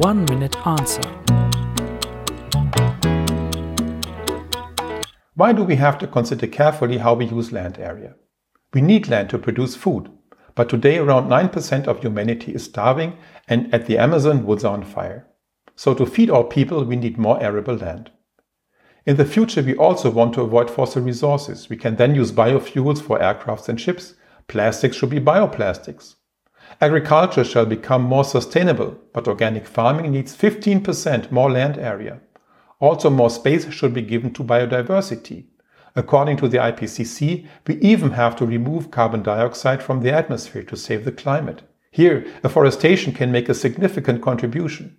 One Minute Answer. Why do we have to consider carefully how we use land area? We need land to produce food, but today around 9% of humanity is starving and at the Amazon woods are on fire. So to feed our people, we need more arable land. In the future, we also want to avoid fossil resources. We can then use biofuels for aircrafts and ships. Plastics should be bioplastics. Agriculture shall become more sustainable, but organic farming needs 15% more land area. Also, more space should be given to biodiversity. According to the IPCC, we even have to remove carbon dioxide from the atmosphere to save the climate. Here, afforestation can make a significant contribution.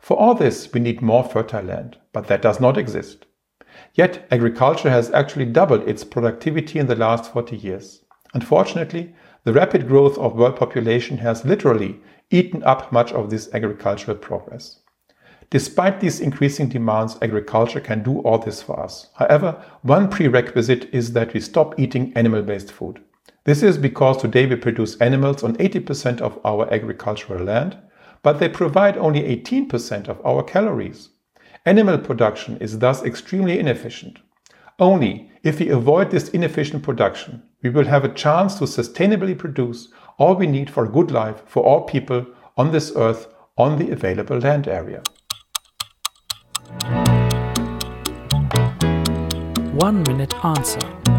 For all this, we need more fertile land, but that does not exist. Yet, agriculture has actually doubled its productivity in the last 40 years. Unfortunately, the rapid growth of world population has literally eaten up much of this agricultural progress. Despite these increasing demands, agriculture can do all this for us. However, one prerequisite is that we stop eating animal based food. This is because today we produce animals on 80% of our agricultural land, but they provide only 18% of our calories. Animal production is thus extremely inefficient. Only if we avoid this inefficient production, we will have a chance to sustainably produce all we need for a good life for all people on this earth on the available land area. One Minute Answer.